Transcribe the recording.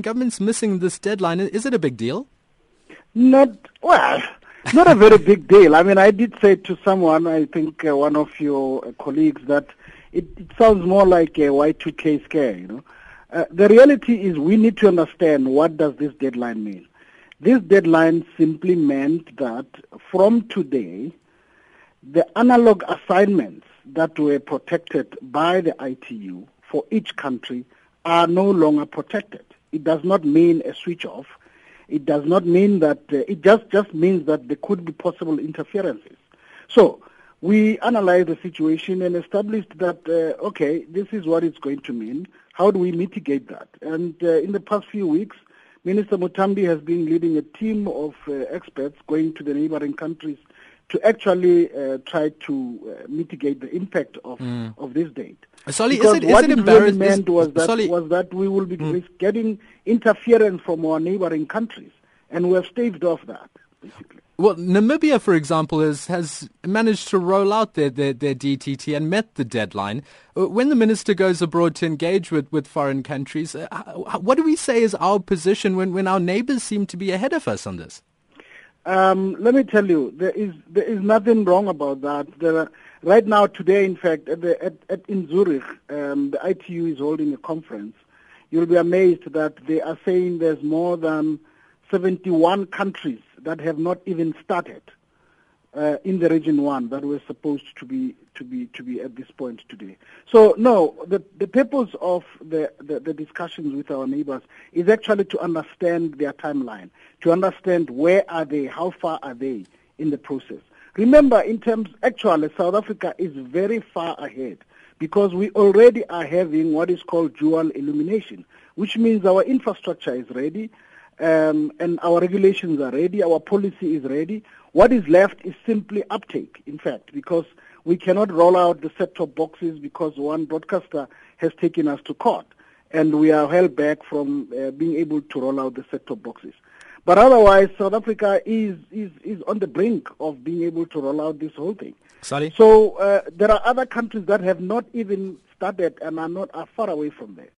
Government's missing this deadline. Is it a big deal? Not well. Not a very big deal. I mean, I did say to someone, I think uh, one of your uh, colleagues, that it, it, sounds more like a Y2K scare. You know, uh, the reality is we need to understand what does this deadline mean. This deadline simply meant that from today, the analog assignments that were protected by the ITU for each country are no longer protected. It does not mean a switch off. It does not mean that, uh, it just, just means that there could be possible interferences. So, we analyzed the situation and established that, uh, okay, this is what it's going to mean. How do we mitigate that? And uh, in the past few weeks, Minister Muthambi has been leading a team of uh, experts going to the neighboring countries to actually uh, try to uh, mitigate the impact of, mm. of this date. Solly, because is it, what it, really meant was that, was that we will be mm. getting interference from our neighboring countries, and we have staved off that, basically. Well, Namibia, for example, has, has managed to roll out their, their, their DTT and met the deadline. Uh, when the minister goes abroad to engage with, with foreign countries, uh, what do we say is our position when, when our neighbors seem to be ahead of us on this? Um, let me tell you, there is there is nothing wrong about that. There are, right now, today, in fact, at, the, at, at in Zurich, um, the ITU is holding a conference. You'll be amazed that they are saying there's more than 71 countries that have not even started uh, in the region one that were supposed to be to be to be at this point today. So no, the the purpose of the, the, the discussions with our neighbors is actually to understand their timeline, to understand where are they, how far are they in the process. Remember, in terms actually, South Africa is very far ahead because we already are having what is called dual illumination, which means our infrastructure is ready, um, and our regulations are ready, our policy is ready. What is left is simply uptake, in fact, because we cannot roll out the set-top boxes because one broadcaster has taken us to court, and we are held back from uh, being able to roll out the set-top boxes. But otherwise, South Africa is, is, is on the brink of being able to roll out this whole thing. Sorry? So uh, there are other countries that have not even started and are not are far away from there.